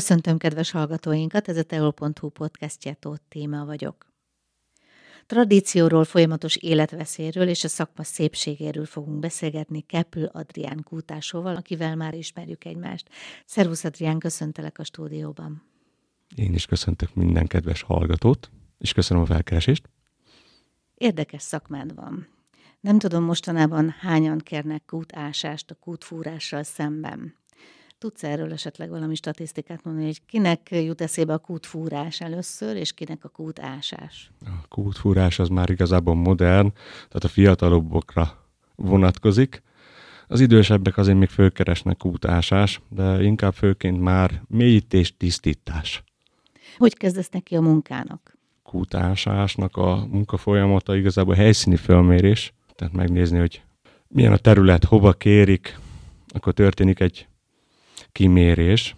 Köszöntöm kedves hallgatóinkat, ez a teol.hu podcastje, Tóth Téma vagyok. Tradícióról, folyamatos életveszélyről és a szakma szépségéről fogunk beszélgetni Kepül Adrián Kútásóval, akivel már ismerjük egymást. Szervusz Adrián, köszöntelek a stúdióban. Én is köszöntök minden kedves hallgatót, és köszönöm a felkeresést. Érdekes szakmád van. Nem tudom mostanában hányan kérnek kútásást a kútfúrással szemben. Tudsz erről esetleg valami statisztikát mondani, hogy kinek jut eszébe a kútfúrás először, és kinek a kútásás? A kútfúrás az már igazából modern, tehát a fiatalobbokra vonatkozik. Az idősebbek azért még fölkeresnek kútásás, de inkább főként már mélyítés, tisztítás. Hogy kezdesz neki a munkának? Kútásásnak a munkafolyamata igazából helyszíni fölmérés, tehát megnézni, hogy milyen a terület, hova kérik, akkor történik egy kimérés,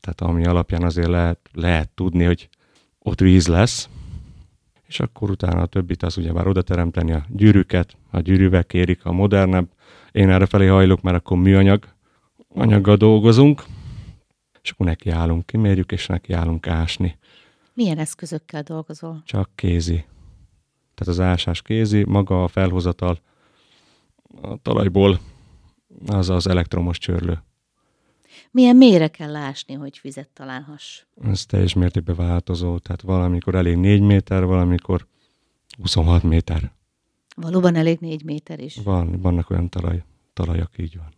tehát ami alapján azért lehet, lehet tudni, hogy ott víz lesz, és akkor utána a többit az ugye már oda teremteni a gyűrűket, a gyűrűvel kérik a modernebb. Én erre felé hajlok, mert akkor műanyag anyaggal dolgozunk, és akkor nekiállunk, kimérjük, és nekiállunk ásni. Milyen eszközökkel dolgozol? Csak kézi. Tehát az ásás kézi, maga a felhozatal a talajból az az elektromos csörlő. Milyen mélyre kell ásni, hogy vizet találhass? Ez teljes mértékben változó, tehát valamikor elég 4 méter, valamikor 26 méter. Valóban elég 4 méter is. Van, vannak olyan talaj, talajak, így van.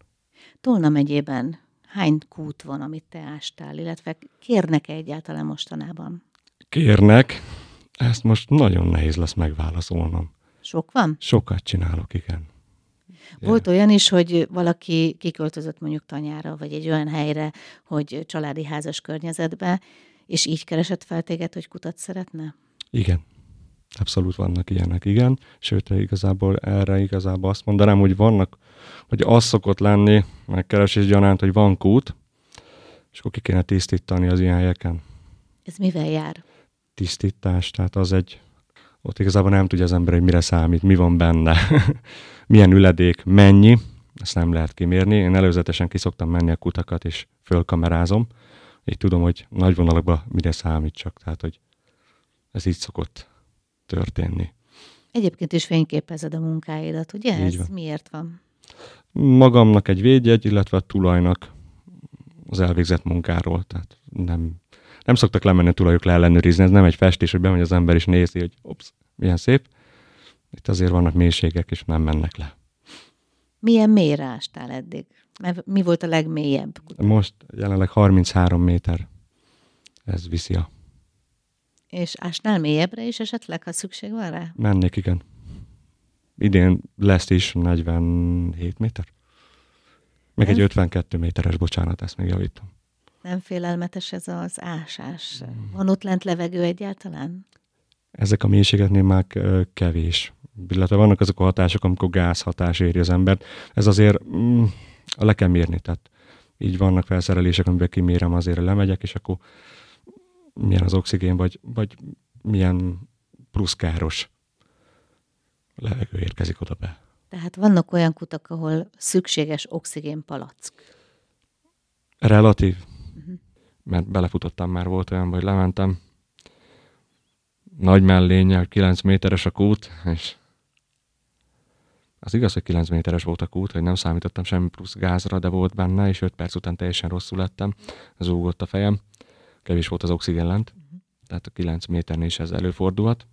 Tolna megyében hány kút van, amit te ástál, illetve kérnek-e egyáltalán mostanában? Kérnek, ezt most nagyon nehéz lesz megválaszolnom. Sok van? Sokat csinálok, igen. Volt olyan is, hogy valaki kiköltözött mondjuk tanyára, vagy egy olyan helyre, hogy családi házas környezetbe, és így keresett fel téged, hogy kutat szeretne? Igen. Abszolút vannak ilyenek, igen. Sőt, igazából erre igazából azt mondanám, hogy vannak, hogy az szokott lenni, megkeresés gyanánt, hogy van kút, és akkor ki kéne tisztítani az ilyen helyeken. Ez mivel jár? Tisztítás, tehát az egy, ott igazából nem tudja az ember, hogy mire számít, mi van benne, milyen üledék, mennyi, ezt nem lehet kimérni. Én előzetesen kiszoktam menni a kutakat, és fölkamerázom, így tudom, hogy nagy vonalakban mire számít csak, tehát hogy ez így szokott történni. Egyébként is fényképezed a munkáidat, ugye? Így Ez van. miért van? Magamnak egy védjegy, illetve a tulajnak az elvégzett munkáról, tehát nem, nem szoktak lemenni a tulajok leellenőrizni, ez nem egy festés, hogy bemegy az ember és nézi, hogy ops, milyen szép. Itt azért vannak mélységek, és nem mennek le. Milyen mélyre ástál eddig? Mert Mi volt a legmélyebb? Most jelenleg 33 méter ez viszi a És ásnál mélyebbre is esetleg, ha szükség van rá? Mennék, igen. Idén lesz is 47 méter. Meg egy Nem? 52 méteres, bocsánat, ezt még javítom. Nem félelmetes ez az ásás? Van ott lent levegő egyáltalán? Ezek a mélységeknél már kevés. Illetve vannak azok a hatások, amikor gázhatás éri az embert. Ez azért mm, le kell mérni. Tehát így vannak felszerelések, amiben kimérem, azért lemegyek, és akkor milyen az oxigén, vagy, vagy milyen plusz káros levegő érkezik oda be. Tehát vannak olyan kutak, ahol szükséges oxigénpalack. Relatív. Mert belefutottam már, volt olyan, hogy lementem. Nagy mellényel, 9 méteres a kút, és az igaz, hogy 9 méteres volt a kút, hogy nem számítottam semmi plusz gázra, de volt benne, és 5 perc után teljesen rosszul lettem. Zúgott a fejem. Kevés volt az oxigén lent. Tehát a 9 méternél is ez előfordulhat.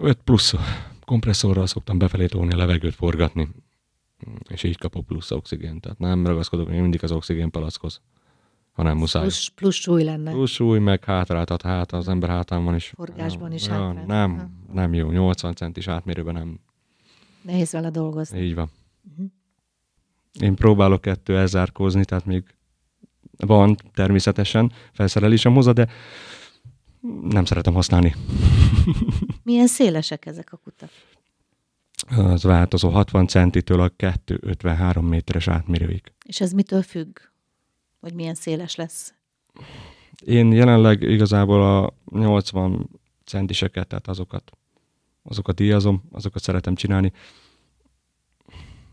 5 plusz kompresszorral szoktam befelé tolni a levegőt forgatni, és így kapok plusz oxigént. Tehát nem ragaszkodok még mindig az oxigén palackhoz, hanem muszáj. Plusz, plusz súly lenne. Plusz súly, meg hátráltat hát, az ember hátán van is. Forgásban is ja, hátráltat. Nem, nem jó, 80 centis átmérőben nem. Nehéz vele dolgozni. Így van. Mhm. Én próbálok ettől elzárkózni, tehát még van természetesen felszerelésem hozzá, de nem szeretem használni. Milyen szélesek ezek a kutak? Az változó 60 centitől a 253 méteres átmérőig. És ez mitől függ? Hogy milyen széles lesz? Én jelenleg igazából a 80 centiseket, tehát azokat, azokat díjazom, azokat szeretem csinálni.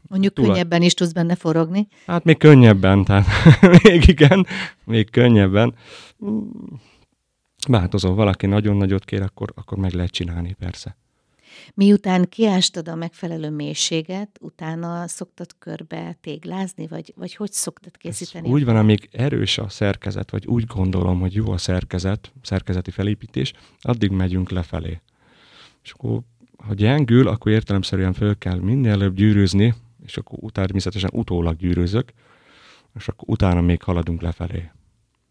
Mondjuk Tulaj- könnyebben is tudsz benne forogni. Hát még könnyebben, tehát még igen, még könnyebben. Változó, valaki nagyon nagyot kér, akkor, akkor meg lehet csinálni, persze. Miután kiástad a megfelelő mélységet, utána szoktad körbe téglázni, vagy, vagy hogy szoktad készíteni? Ez úgy van, amíg erős a szerkezet, vagy úgy gondolom, hogy jó a szerkezet, szerkezeti felépítés, addig megyünk lefelé. És akkor, ha gyengül, akkor értelemszerűen föl kell minél előbb gyűrűzni, és akkor utána természetesen utólag gyűrűzök, és akkor utána még haladunk lefelé.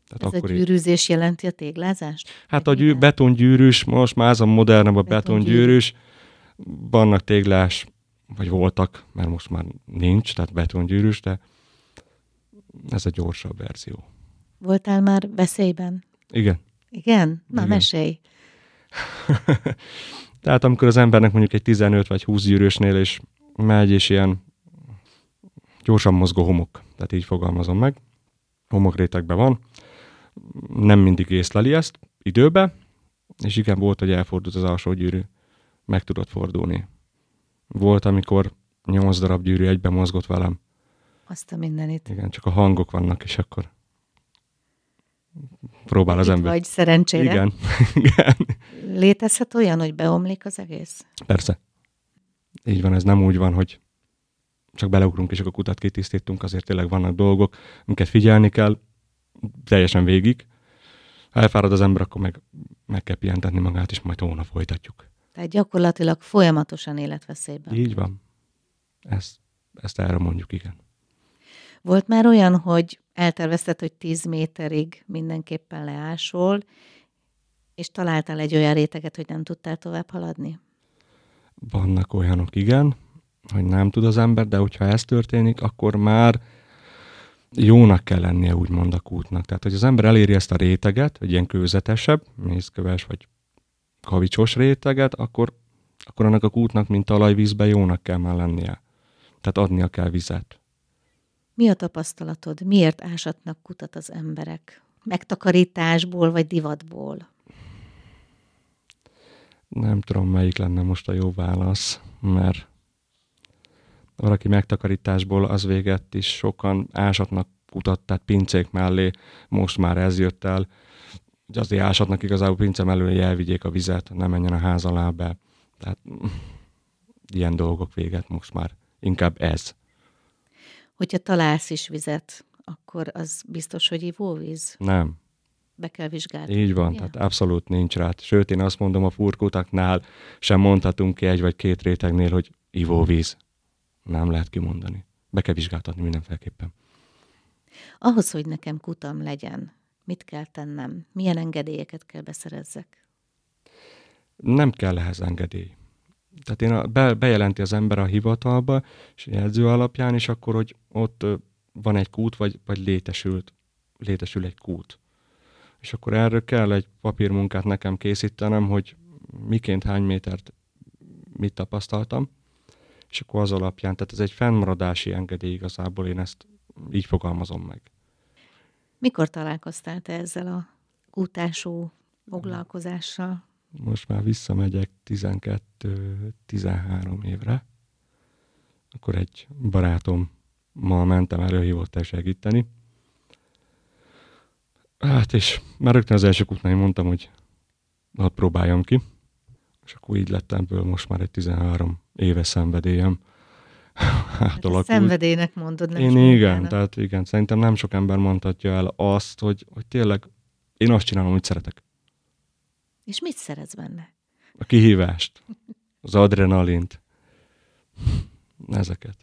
Ez a akkor így- gyűrűzés jelenti a téglázást? Hát a gyű, betongyűrűs, most már ez a modernebb a Betongyűrű. betongyűrűs, vannak téglás, vagy voltak, mert most már nincs, tehát betongyűrűs, de ez a gyorsabb verzió. Voltál már veszélyben? Igen. Igen? Na, Igen. mesélj. Tehát amikor az embernek mondjuk egy 15 vagy 20 gyűrűsnél és megy, és ilyen gyorsan mozgó homok, tehát így fogalmazom meg, homokrétegben van, nem mindig észleli ezt időbe, és igen, volt, hogy elfordult az alsó gyűrű, meg tudott fordulni. Volt, amikor 8 darab gyűrű egyben mozgott velem. Azt a mindenit. Igen, csak a hangok vannak, és akkor próbál az Itt ember. vagy szerencsére. Igen, igen. Létezhet olyan, hogy beomlik az egész? Persze. Így van, ez nem úgy van, hogy csak beleugrunk és akkor kutat kitisztítunk, azért tényleg vannak dolgok, amiket figyelni kell, teljesen végig. Ha elfárad az ember, akkor meg, meg kell pihentetni magát, és majd holnap folytatjuk. Tehát gyakorlatilag folyamatosan életveszélyben. Így van. Ezt, ezt erre mondjuk, igen. Volt már olyan, hogy eltervezted, hogy 10 méterig mindenképpen leásol, és találtál egy olyan réteget, hogy nem tudtál tovább haladni? Vannak olyanok, igen, hogy nem tud az ember, de hogyha ez történik, akkor már jónak kell lennie úgymond a kútnak. Tehát, hogy az ember eléri ezt a réteget, egy ilyen kőzetesebb, mészköves vagy kavicsos réteget, akkor, akkor annak a kútnak, mint talajvízben jónak kell már lennie. Tehát adnia kell vizet. Mi a tapasztalatod? Miért ásatnak kutat az emberek? Megtakarításból vagy divatból? Nem tudom, melyik lenne most a jó válasz, mert valaki megtakarításból az véget is sokan ásatnak kutat, tehát pincék mellé, most már ez jött el, hogy azért ásatnak igazából pince mellé, elvigyék a vizet, ne menjen a ház alá be. Tehát ilyen dolgok véget most már. Inkább ez. Hogyha találsz is vizet, akkor az biztos, hogy ivóvíz? Nem. Be kell vizsgálni. Így van, ugye? tehát abszolút nincs rá. Sőt, én azt mondom, a furkutaknál sem mondhatunk ki egy vagy két rétegnél, hogy ivóvíz. Nem lehet kimondani. Be kell vizsgáltatni mindenféleképpen. Ahhoz, hogy nekem kutam legyen, mit kell tennem? Milyen engedélyeket kell beszerezzek? Nem kell ehhez engedély. Tehát én a, be, bejelenti az ember a hivatalba, és jelző alapján, és akkor, hogy ott van egy kút, vagy, vagy létesült, létesül egy kút. És akkor erről kell egy papírmunkát nekem készítenem, hogy miként hány métert mit tapasztaltam, és akkor az alapján, tehát ez egy fennmaradási engedély igazából, én ezt így fogalmazom meg. Mikor találkoztál te ezzel a kútású foglalkozással? Most már visszamegyek 12-13 évre, akkor egy barátommal mentem előhívott el segíteni. Hát és már rögtön az első kutnál mondtam, hogy hadd próbáljam ki, és akkor így lett ebből most már egy 13 éves szenvedélyem. Hát ezt Átalakult. szenvedélynek mondod, nem Én igen, munkának. tehát igen, szerintem nem sok ember mondhatja el azt, hogy, hogy tényleg én azt csinálom, amit szeretek. És mit szeretsz benne? a kihívást, az adrenalint, ezeket.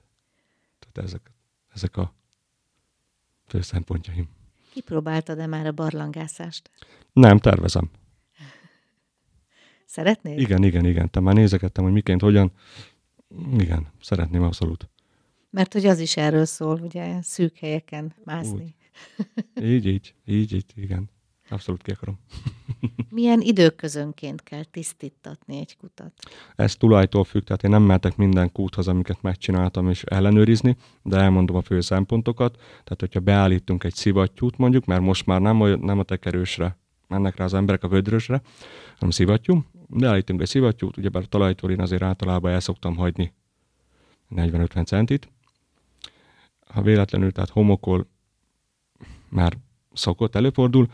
Tehát ezek, ezek a fő szempontjaim. Kipróbáltad-e már a barlangászást? Nem, tervezem. Szeretnéd? Igen, igen, igen. Te már nézegettem, hogy miként, hogyan. Igen, szeretném abszolút. Mert hogy az is erről szól, ugye, szűk helyeken mászni. Így, így, így, így, igen. Abszolút ki akarom. Milyen időközönként kell tisztítatni egy kutat? Ez tulajtól függ, tehát én nem mehetek minden kúthoz, amiket megcsináltam, és ellenőrizni, de elmondom a fő szempontokat. Tehát, hogyha beállítunk egy szivattyút mondjuk, mert most már nem, nem a tekerősre mennek rá az emberek a vödrösre, hanem szivattyú. Beállítunk egy szivattyút, ugyebár a talajtól én azért általában el szoktam hagyni 40-50 centit, ha véletlenül, tehát homokol már szokott, előfordul,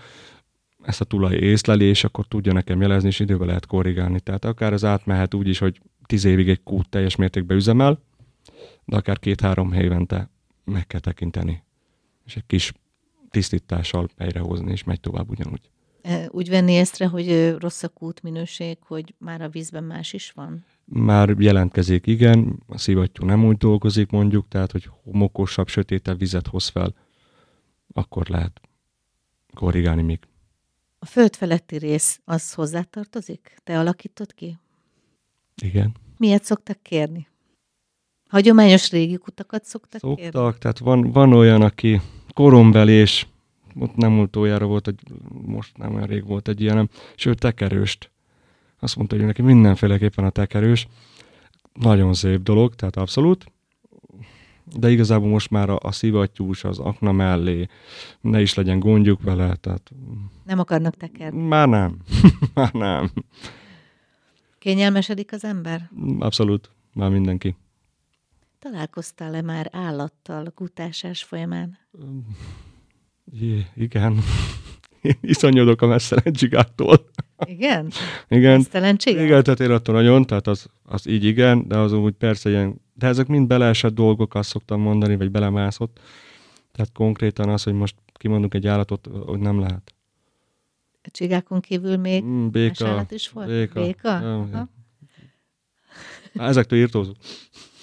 ezt a tulaj észleli, és akkor tudja nekem jelezni, és időben lehet korrigálni. Tehát akár az átmehet úgy is, hogy tíz évig egy kút teljes mértékben üzemel, de akár két-három évente meg kell tekinteni. És egy kis tisztítással helyrehozni, és megy tovább ugyanúgy. Úgy venni észre, hogy rossz a kútminőség, hogy már a vízben más is van? Már jelentkezik, igen. A szivattyú nem úgy dolgozik mondjuk, tehát hogy homokosabb, sötétebb vizet hoz fel, akkor lehet korrigálni még. A föld feletti rész az hozzátartozik? Te alakítod ki? Igen. Miért szoktak kérni? Hagyományos régi kutakat szoktak, szoktak kérni? Szoktak, tehát van, van olyan, aki korombeli, és ott nem utoljára volt, egy, most nem olyan rég volt egy ilyenem, sőt tekerőst. Azt mondta, hogy neki mindenféleképpen a tekerős. Nagyon szép dolog, tehát abszolút. De igazából most már a, a szivattyús, az akna mellé, ne is legyen gondjuk vele, tehát... Nem akarnak tekerni? Már nem. már nem. Kényelmesedik az ember? Abszolút, már mindenki. Találkoztál-e már állattal kutásás folyamán? Jé, igen. Én iszonyodok a messzelen csigáktól. Igen? igen. Mesztelen csigák? Igen, tehát én attól nagyon, tehát az, az így igen, de az úgy persze ilyen, de ezek mind beleesett dolgok, azt szoktam mondani, vagy belemászott. Tehát konkrétan az, hogy most kimondunk egy állatot, hogy nem lehet. A csigákon kívül még mm, béka, más állat is volt? Béka. béka? Ja. Ezektől írtózó.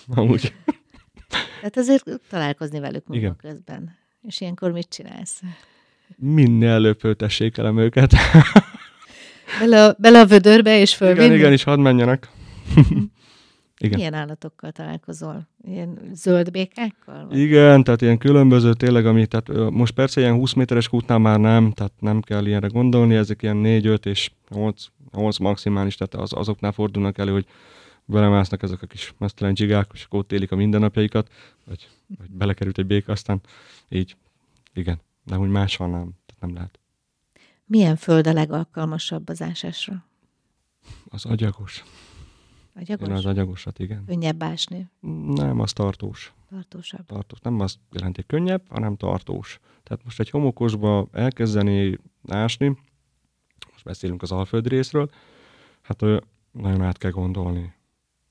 Amúgy. Tehát azért találkozni velük munka közben. És ilyenkor mit csinálsz? Minél előbb föltessékelem őket. Bele a, bele a vödörbe és fölvinni? Igen, igen, és hadd menjenek. Igen. Milyen állatokkal találkozol? Ilyen zöld békákkal? Vagy? Igen, tehát ilyen különböző tényleg, ami, tehát most persze ilyen 20 méteres kútnál már nem, tehát nem kell ilyenre gondolni, ezek ilyen 4, 5 és 8, 8 maximális, tehát az, azoknál fordulnak elő, hogy belemásznak ezek a kis mesztelen csigák, és akkor ott élik a mindennapjaikat, vagy, vagy belekerült egy béka, aztán így, igen, de úgy máshol nem, tehát nem lehet. Milyen föld a legalkalmasabb az ásásra? Az agyagos. Agyagos? Én az agyagosat, igen. Könnyebb ásni? Nem, az tartós. Tartósabb? Tartós. Nem azt jelenti könnyebb, hanem tartós. Tehát most egy homokosba elkezdeni ásni, most beszélünk az alföld részről, hát nagyon át kell gondolni.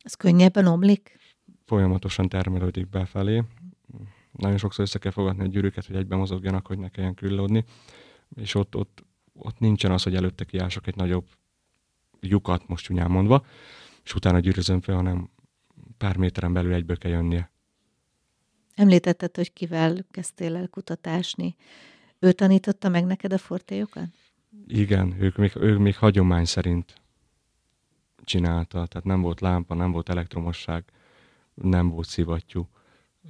Az könnyebben omlik? Folyamatosan termelődik befelé. Nagyon sokszor össze kell fogadni a gyűrűket, hogy egyben mozogjanak, hogy ne kelljen küllódni. És ott, ott, ott nincsen az, hogy előtte kiások egy nagyobb lyukat, most csúnyán mondva, és utána gyűrűzöm fel, hanem pár méteren belül egyből kell jönnie. Említetted, hogy kivel kezdtél el kutatásni. Ő tanította meg neked a fortélyokat? Igen, ők még, ők még hagyomány szerint csinálta, tehát nem volt lámpa, nem volt elektromosság, nem volt szivattyú.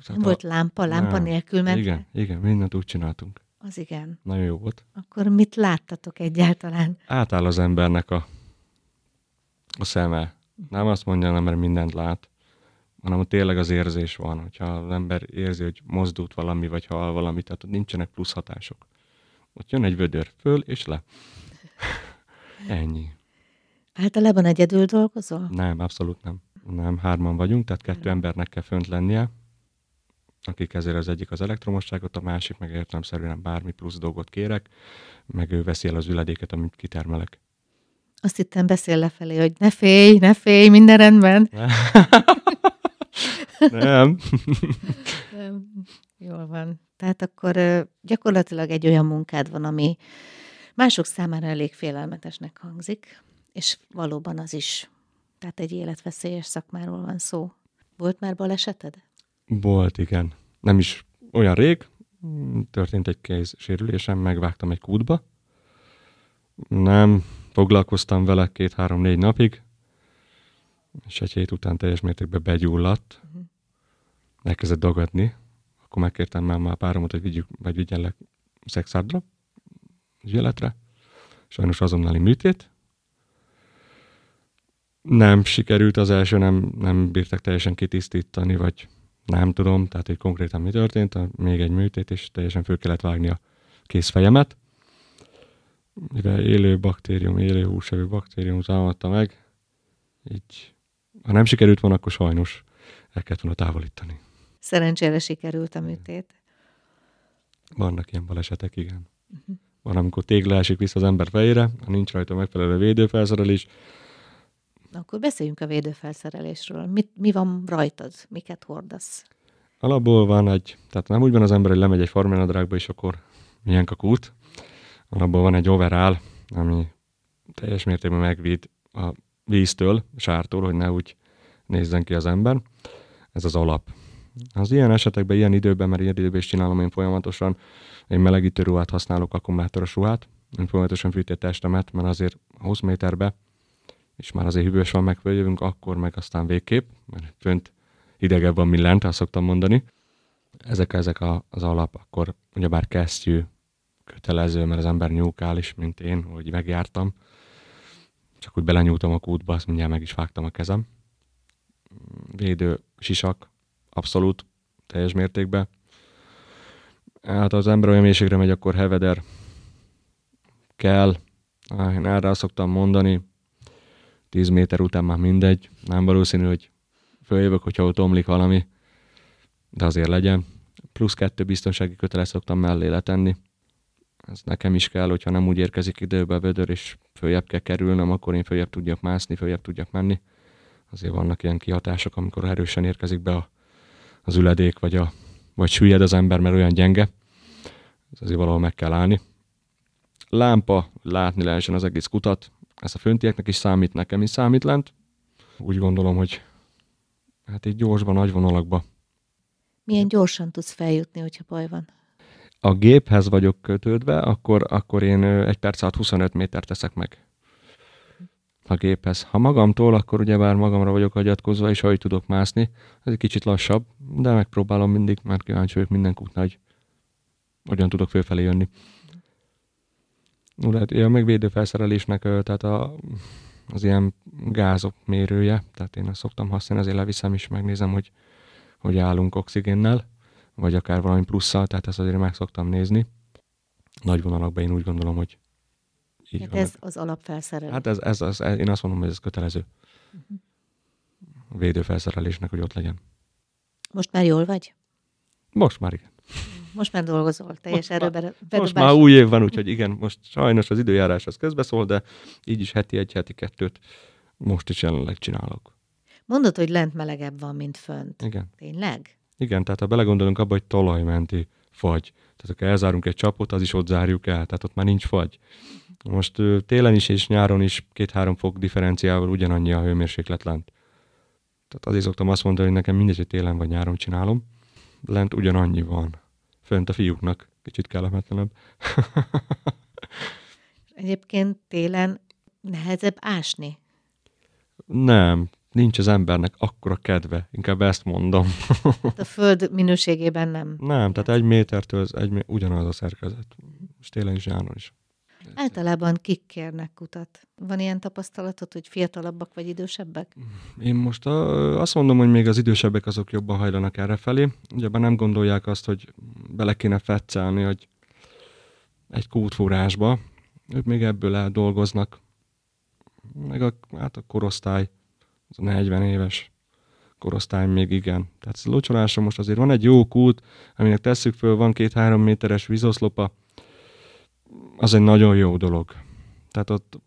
Nem volt lámpa, lámpa nem. nélkül ment? Igen, igen, mindent úgy csináltunk. Az igen. Nagyon jó volt. Akkor mit láttatok egyáltalán? Átáll az embernek a, a szeme. Nem azt mondja, nem, mert mindent lát, hanem tényleg az érzés van, hogyha az ember érzi, hogy mozdult valami, vagy hall valami, tehát ott nincsenek plusz hatások. Ott jön egy vödör föl és le. Ennyi. Általában egyedül dolgozol? Nem, abszolút nem. Nem, hárman vagyunk, tehát kettő embernek kell fönt lennie, akik ezért az egyik az elektromosságot, a másik meg értelemszerűen bármi plusz dolgot kérek, meg ő veszi el az üledéket, amit kitermelek. Azt hittem beszél lefelé, hogy ne félj, ne félj, minden rendben. Nem. Nem. Jól van. Tehát akkor gyakorlatilag egy olyan munkád van, ami mások számára elég félelmetesnek hangzik, és valóban az is. Tehát egy életveszélyes szakmáról van szó. Volt már baleseted? Volt, igen. Nem is olyan rég. Történt egy kéz sérülésem, megvágtam egy kútba. Nem foglalkoztam vele két-három-négy napig, és egy hét után teljes mértékben begyulladt. Uh-huh. Elkezdett dagadni. Akkor megkértem már, már páromat, hogy vigyük, vagy vigyen le szexádra, életre. Sajnos azonnali műtét, nem sikerült az első, nem, nem bírtak teljesen kitisztítani, vagy nem tudom, tehát hogy konkrétan mi történt, még egy műtét, és teljesen föl kellett vágni a készfejemet. Mivel élő baktérium, élő húsevő baktérium támadta meg, így ha nem sikerült volna, akkor sajnos el kellett volna távolítani. Szerencsére sikerült a műtét. Vannak ilyen balesetek, igen. Uh-huh. Van, amikor tégla esik vissza az ember fejére, ha nincs rajta megfelelő védőfelszerelés. Akkor beszéljünk a védőfelszerelésről. Mi, mi van rajtad? Miket hordasz? Alapból van egy, tehát nem úgy van az ember, hogy lemegy egy farmenadrágba, és akkor milyen kakút. Alapból van egy overall, ami teljes mértékben megvéd a víztől, sártól, hogy ne úgy nézzen ki az ember. Ez az alap. Az ilyen esetekben, ilyen időben, mert ilyen időben is csinálom én folyamatosan, én melegítő ruhát használok, akkumulátoros ruhát, én folyamatosan fűti a testemet, mert azért 20 méterbe, és már azért hűvös van, meg följövünk, akkor meg aztán végképp, mert fönt hidegebb van, mint lent, azt szoktam mondani. Ezek, ezek a, az alap, akkor ugyebár kesztyű, kötelező, mert az ember nyúkál is, mint én, hogy megjártam. Csak úgy belenyúltam a kútba, azt mindjárt meg is vágtam a kezem. Védő sisak, abszolút, teljes mértékben. Hát az ember olyan mélységre megy, akkor heveder kell. Én erre szoktam mondani, 10 méter után már mindegy. Nem valószínű, hogy följövök, hogyha ott omlik valami, de azért legyen. Plusz kettő biztonsági kötelet szoktam mellé letenni. Ez nekem is kell, hogyha nem úgy érkezik időbe a vödör, és följebb kell kerülnem, akkor én följebb tudjak mászni, följebb tudjak menni. Azért vannak ilyen kihatások, amikor erősen érkezik be a, az üledék, vagy, a, vagy süllyed az ember, mert olyan gyenge. Ez azért valahol meg kell állni. Lámpa, látni lehessen az egész kutat. Ez a föntieknek is számít, nekem is számít lent. Úgy gondolom, hogy hát így gyorsban, nagy vonalakba. Milyen gyorsan tudsz feljutni, hogyha baj van? A géphez vagyok kötődve, akkor, akkor én egy perc alatt 25 méter teszek meg a géphez. Ha magamtól, akkor ugye bár magamra vagyok hagyatkozva, és ahogy tudok mászni, ez egy kicsit lassabb, de megpróbálom mindig, mert kíváncsi vagyok minden kút nagy. hogyan tudok fölfelé jönni. Lehet, a megvédő felszerelésnek, tehát a, az ilyen gázok mérője, tehát én azt szoktam használni, azért leviszem is, megnézem, hogy, hogy állunk oxigénnel, vagy akár valami plusszal, tehát ezt azért meg szoktam nézni. Nagy vonalakban én úgy gondolom, hogy így hát ez az alapfelszerelés. Hát ez, ez, ez, én azt mondom, hogy ez kötelező. Uh-huh. Védőfelszerelésnek, hogy ott legyen. Most már jól vagy? Most már igen. Most már dolgozol, teljes erőben. Most már új év van, úgyhogy igen, most sajnos az időjárás az közbeszól, de így is heti egy, heti kettőt most is jelenleg csinálok. Mondod, hogy lent melegebb van, mint fönt. Igen. Tényleg? Igen, tehát ha belegondolunk abba, hogy talajmenti fagy. Tehát ha elzárunk egy csapot, az is ott zárjuk el, tehát ott már nincs fagy. Most télen is és nyáron is két-három fok differenciával ugyanannyi a hőmérséklet lent. Tehát azért szoktam azt mondani, hogy nekem mindegy, hogy télen vagy nyáron csinálom. Lent ugyanannyi van. Fönt a fiúknak kicsit kellemetlenebb. Egyébként télen nehezebb ásni? Nem, nincs az embernek akkora kedve, inkább ezt mondom. Hát a föld minőségében nem. Nem, tehát egy métertől az egy, ugyanaz a szerkezet. És télen is, nyáron is. Általában kik kérnek kutat? Van ilyen tapasztalatod, hogy fiatalabbak vagy idősebbek? Én most a, azt mondom, hogy még az idősebbek azok jobban hajlanak erre felé. Ugye nem gondolják azt, hogy bele kéne fetszelni, hogy egy kútfúrásba. Ők még ebből eldolgoznak. Meg a, hát a korosztály, az a 40 éves korosztály még igen. Tehát ez locsolása most azért van egy jó kút, aminek tesszük föl, van két-három méteres vízoszlopa, az egy nagyon jó dolog. Tehát ott,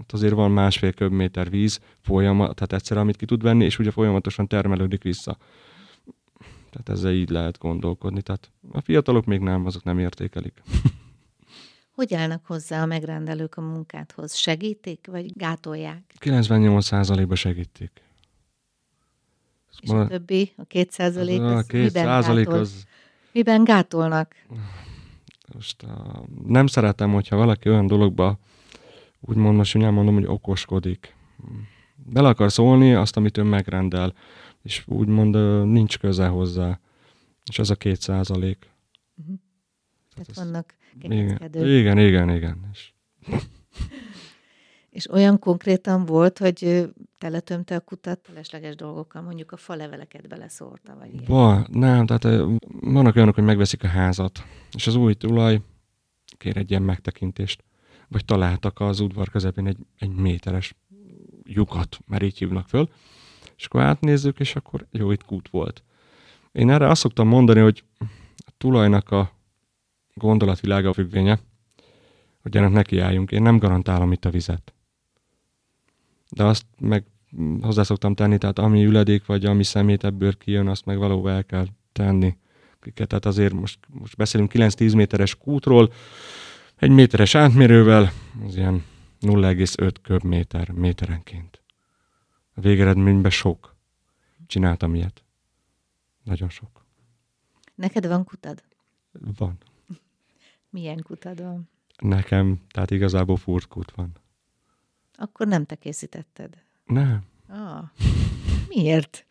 ott azért van másfél köbméter víz folyamat, tehát egyszer, amit ki tud venni, és ugye folyamatosan termelődik vissza. Tehát ezzel így lehet gondolkodni. Tehát a fiatalok még nem, azok nem értékelik. Hogy állnak hozzá a megrendelők a munkádhoz? Segítik, vagy gátolják? 98%-ba segítik. És a többi, a 2 százalék, az, a 2 százalék az... Miben gátolnak? Most a, nem szeretem, hogyha valaki olyan dologba, úgymond most úgy mondom, hogy okoskodik. Bele akar szólni azt, amit ön megrendel, és úgymond nincs köze hozzá. És ez a két százalék. Uh-huh. Tehát ez, vannak igen, igen, igen, igen. És... és olyan konkrétan volt, hogy teletömte a kutat felesleges dolgokkal, mondjuk a faleveleket beleszórta, vagy ilyen? Ba, nem, tehát vannak olyanok, hogy megveszik a házat, és az új tulaj kér egy ilyen megtekintést, vagy találtak az udvar közepén egy, egy méteres lyukat, mert így hívnak föl, és akkor átnézzük, és akkor jó, itt kút volt. Én erre azt szoktam mondani, hogy a tulajnak a gondolatvilága függvénye, hogy ennek nekiálljunk. Én nem garantálom itt a vizet. De azt meg hozzá szoktam tenni, tehát ami üledék vagy ami szemét ebből kijön, azt meg valóban el kell tenni. Tehát azért most, most beszélünk 9-10 méteres kútról, egy méteres átmérővel, az ilyen 0,5 köbméter méterenként. A végeredményben sok. Csináltam ilyet. Nagyon sok. Neked van kutad? Van. Milyen kutad van? Nekem, tehát igazából furt kút van. Akkor nem te készítetted? Nem. Ah, miért?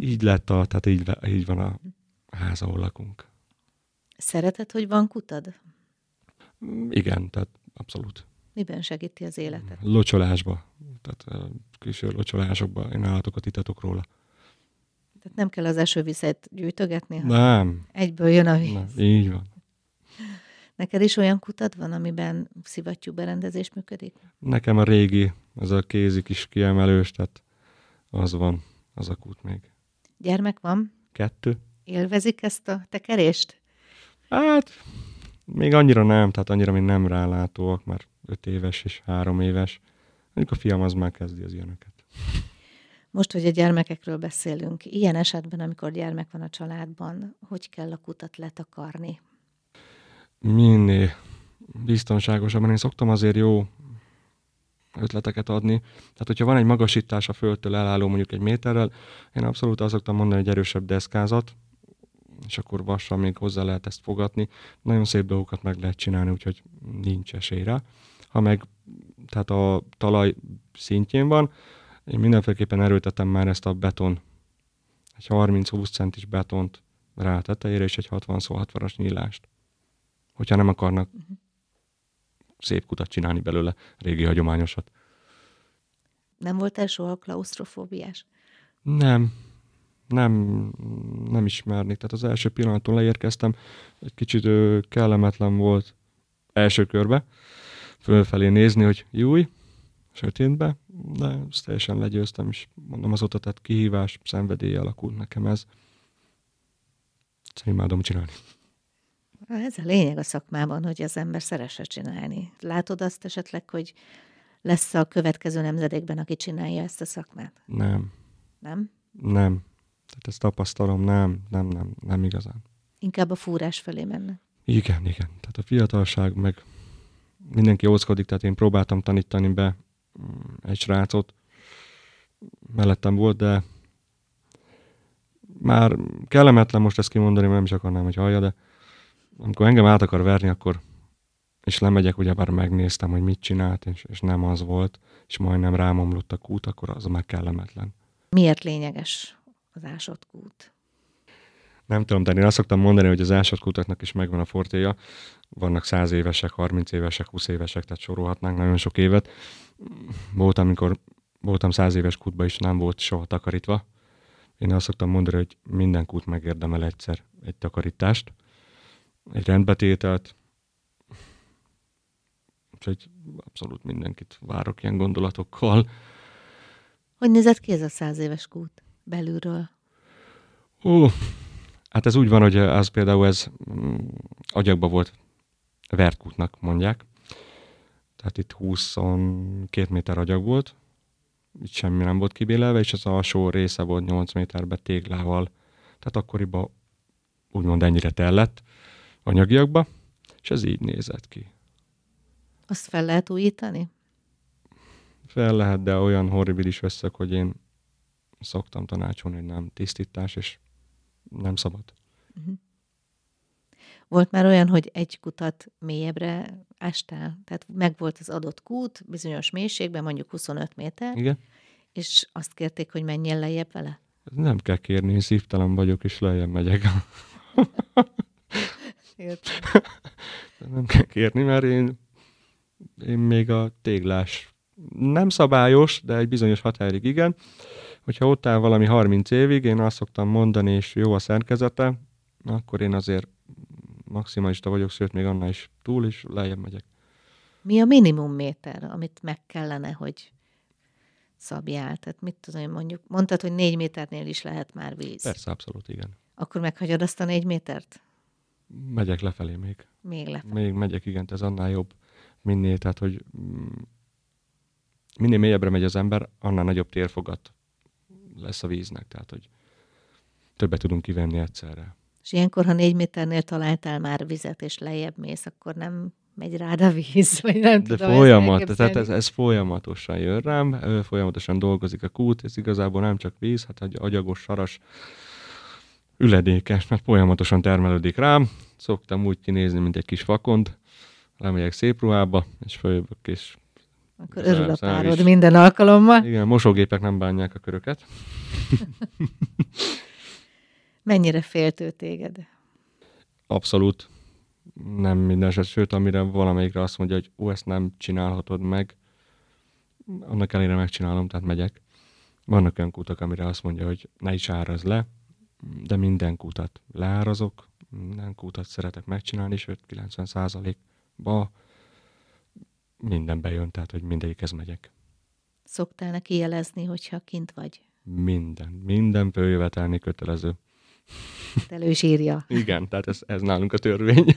így lett a, tehát így, így van a ház, ahol lakunk. Szereted, hogy van kutad? Igen, tehát abszolút. Miben segíti az életet? Locsolásba. Tehát külső locsolásokba én állatokat itatok róla. Tehát nem kell az esővizet gyűjtögetni? Nem. Egyből jön a víz. Nem, így van. Neked is olyan kutad van, amiben szivattyú berendezés működik? Nekem a régi, az a kézi kis kiemelős, tehát az van, az a kút még. Gyermek van? Kettő. Élvezik ezt a tekerést? Hát, még annyira nem, tehát annyira még nem rálátóak, már öt éves és három éves. Mondjuk a fiam az már kezdi az ilyeneket. Most, hogy a gyermekekről beszélünk, ilyen esetben, amikor gyermek van a családban, hogy kell a kutat letakarni? Minél biztonságosabban. Én szoktam azért jó ötleteket adni. Tehát, hogyha van egy magasítás a földtől elálló mondjuk egy méterrel, én abszolút azt szoktam mondani, hogy erősebb deszkázat, és akkor vassal még hozzá lehet ezt fogatni. Nagyon szép dolgokat meg lehet csinálni, úgyhogy nincs esélyre. Ha meg tehát a talaj szintjén van, én mindenféleképpen erőltetem már ezt a beton, egy 30-20 centis betont rá tetejére, és egy 60-60-as nyílást. Hogyha nem akarnak uh-huh. szép kutat csinálni belőle, régi hagyományosat. Nem voltál soha klaustrofóbiás? Nem, nem, nem ismernék. Tehát az első pillanaton leérkeztem, egy kicsit ö, kellemetlen volt első körbe, fölfelé nézni, hogy júj, sötétbe, de ezt teljesen legyőztem, és mondom azóta, tehát kihívás, szenvedély alakult nekem ez. Szerintem imádom csinálni. Ez a lényeg a szakmában, hogy az ember szeresse csinálni. Látod azt esetleg, hogy lesz a következő nemzedékben, aki csinálja ezt a szakmát? Nem. Nem? Nem. Tehát ezt tapasztalom, nem, nem, nem, nem igazán. Inkább a fúrás felé menne. Igen, igen. Tehát a fiatalság meg mindenki óckodik, tehát én próbáltam tanítani be mm, egy srácot, mellettem volt, de már kellemetlen most ezt kimondani, mert nem is akarnám, hogy hallja, de amikor engem át akar verni, akkor és lemegyek, ugyebár megnéztem, hogy mit csinált, és, és nem az volt, és majdnem rámomlott a kút, akkor az már kellemetlen. Miért lényeges az ásott kút? Nem tudom, de én azt szoktam mondani, hogy az ásott kutaknak is megvan a fortéja. Vannak 100 évesek, 30 évesek, 20 évesek, tehát sorolhatnánk nagyon sok évet. Volt, amikor voltam 100 éves kútba is, nem volt soha takarítva. Én azt szoktam mondani, hogy minden kút megérdemel egyszer egy takarítást, egy rendbetételt, úgyhogy abszolút mindenkit várok ilyen gondolatokkal. Hogy nézett ki ez a száz éves kút belülről? Ó, hát ez úgy van, hogy az például ez mm, agyagba volt vertkútnak mondják. Tehát itt 22 méter agyag volt, itt semmi nem volt kibélelve, és az alsó része volt 8 méterbe téglával. Tehát akkoriban úgymond ennyire tellett anyagiakba, és ez így nézett ki. Azt fel lehet újítani? Fel lehet, de olyan horribilis összeg, hogy én szoktam tanácsolni, hogy nem tisztítás, és nem szabad. Uh-huh. Volt már olyan, hogy egy kutat mélyebbre ástál? Tehát megvolt az adott kút bizonyos mélységben, mondjuk 25 méter, Igen. és azt kérték, hogy menjél lejjebb vele? Nem kell kérni, én szívtelen vagyok, és lejjebb megyek. nem kell kérni, mert én, én még a téglás nem szabályos, de egy bizonyos határig igen. Hogyha ott áll valami 30 évig, én azt szoktam mondani, és jó a szerkezete, akkor én azért maximalista vagyok, sőt még annál is túl, is lejjebb megyek. Mi a minimum méter, amit meg kellene, hogy szabjál? Tehát mit tudom, mondjuk, mondtad, hogy négy méternél is lehet már víz. Persze, abszolút, igen. Akkor meghagyod azt a négy métert? Megyek lefelé még. Még lefelé. Még megyek, igen, ez annál jobb. Minél, tehát, hogy mm, minél mélyebbre megy az ember, annál nagyobb térfogat lesz a víznek, tehát, hogy többet tudunk kivenni egyszerre. És ilyenkor, ha négy méternél találtál már vizet, és lejjebb mész, akkor nem megy rád a víz, vagy nem De tudom folyamat, tehát ez, ez folyamatosan jön rám, folyamatosan dolgozik a kút, ez igazából nem csak víz, hát egy agyagos, saras, üledékes, mert folyamatosan termelődik rám. Szoktam úgy kinézni, mint egy kis fakond, lemegyek szép ruhába, és följövök, és Akkor örül a párod is. minden alkalommal. igen, mosógépek nem bánják a köröket. Mennyire féltő téged? Abszolút nem minden eset, sőt, amire valamelyikre azt mondja, hogy ó, ezt nem csinálhatod meg, annak ellenére megcsinálom, tehát megyek. Vannak olyan kutak, amire azt mondja, hogy ne is áraz le, de minden kutat leárazok, minden kutat szeretek megcsinálni, sőt 90%-ba minden bejön, tehát hogy mindegyikhez megyek. Szoktál neki jelezni, hogyha kint vagy? Minden, minden följövetelni kötelező. Te elő is írja. Igen, tehát ez, ez nálunk a törvény.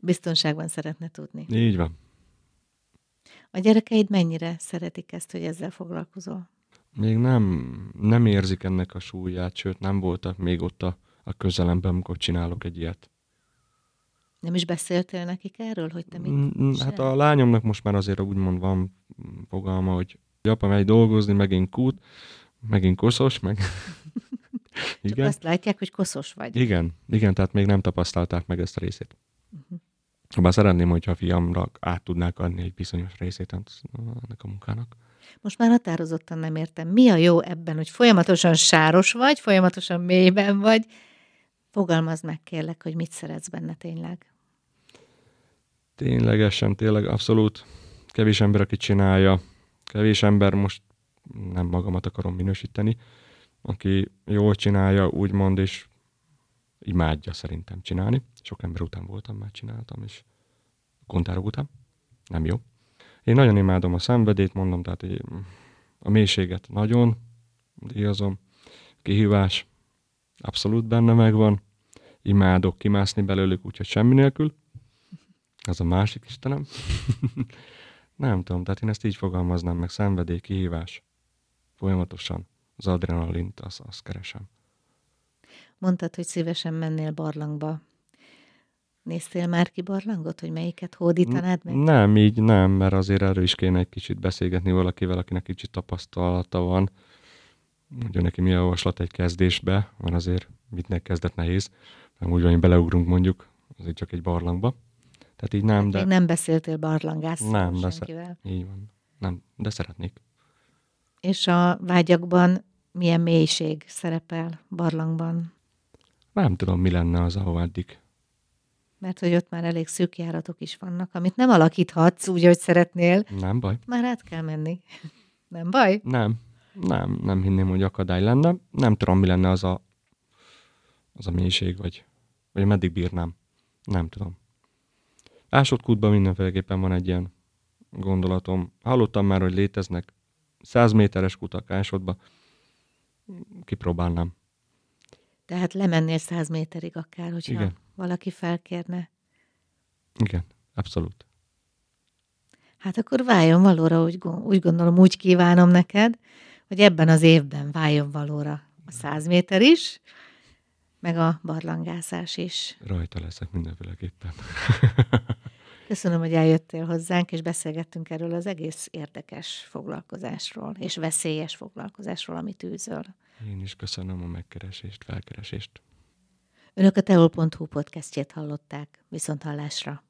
Biztonságban szeretne tudni. Így van. A gyerekeid mennyire szeretik ezt, hogy ezzel foglalkozol? Még nem, nem érzik ennek a súlyát, sőt nem voltak még ott a, a közelemben, amikor csinálok egy ilyet. Nem is beszéltél nekik erről, hogy te mit Mm, Hát a lányomnak most már azért úgymond van fogalma, hogy apa megy dolgozni, megint kút, megint koszos, meg... Csak igen, azt látják, hogy koszos vagy. igen, igen, tehát még nem tapasztalták meg ezt a részét. Uh-huh. Habár szeretném, hogyha a fiamra át tudnák adni egy bizonyos részét ennek a munkának. Most már határozottan nem értem. Mi a jó ebben, hogy folyamatosan sáros vagy, folyamatosan mélyben vagy? Fogalmazd meg kérlek, hogy mit szeretsz benne tényleg. Ténylegesen, tényleg abszolút kevés ember, aki csinálja. Kevés ember, most nem magamat akarom minősíteni, aki jól csinálja, úgymond, és imádja szerintem csinálni. Sok ember után voltam, már csináltam, és kontárok után. Nem jó. Én nagyon imádom a szenvedét, mondom, tehát a mélységet nagyon díjazom. Kihívás abszolút benne megvan. Imádok kimászni belőlük, úgyhogy semmi nélkül. Az a másik Istenem. Nem tudom, tehát én ezt így fogalmaznám meg, szenvedély, kihívás. Folyamatosan. Az adrenalint, azt, azt keresem. Mondtad, hogy szívesen mennél barlangba. Néztél már ki barlangot, hogy melyiket hódítanád meg? Nem, így nem, mert azért erről is kéne egy kicsit beszélgetni valakivel, akinek kicsit tapasztalata van. Mondja neki mi a javaslat egy kezdésbe, mert azért mitnek kezdett nehéz. Nem úgy van, hogy beleugrunk mondjuk, azért csak egy barlangba. Tehát így nem, de Még nem beszéltél barlangászról Nem, de senkivel. így van. Nem, de szeretnék. És a vágyakban milyen mélység szerepel barlangban? Nem tudom, mi lenne az, ahova eddig. Mert hogy ott már elég szűk járatok is vannak, amit nem alakíthatsz úgy, hogy szeretnél. Nem baj. Már át kell menni. Nem baj? Nem, nem, nem hinném, hogy akadály lenne. Nem tudom, mi lenne az a, az a mélység, vagy, vagy meddig bírnám. Nem tudom. Ásott kútban mindenféleképpen van egy ilyen gondolatom. Hallottam már, hogy léteznek 100 méteres kutak ásottba. Kipróbálnám. Tehát lemennél száz méterig akár, hogyha Igen. valaki felkérne. Igen, abszolút. Hát akkor váljon valóra, úgy, úgy gondolom, úgy kívánom neked, hogy ebben az évben váljon valóra a száz méter is, meg a barlangászás is. Rajta leszek mindenféleképpen. Köszönöm, hogy eljöttél hozzánk, és beszélgettünk erről az egész érdekes foglalkozásról, és veszélyes foglalkozásról, amit űzöl. Én is köszönöm a megkeresést, felkeresést. Önök a teol.hu podcastjét hallották. Viszont hallásra!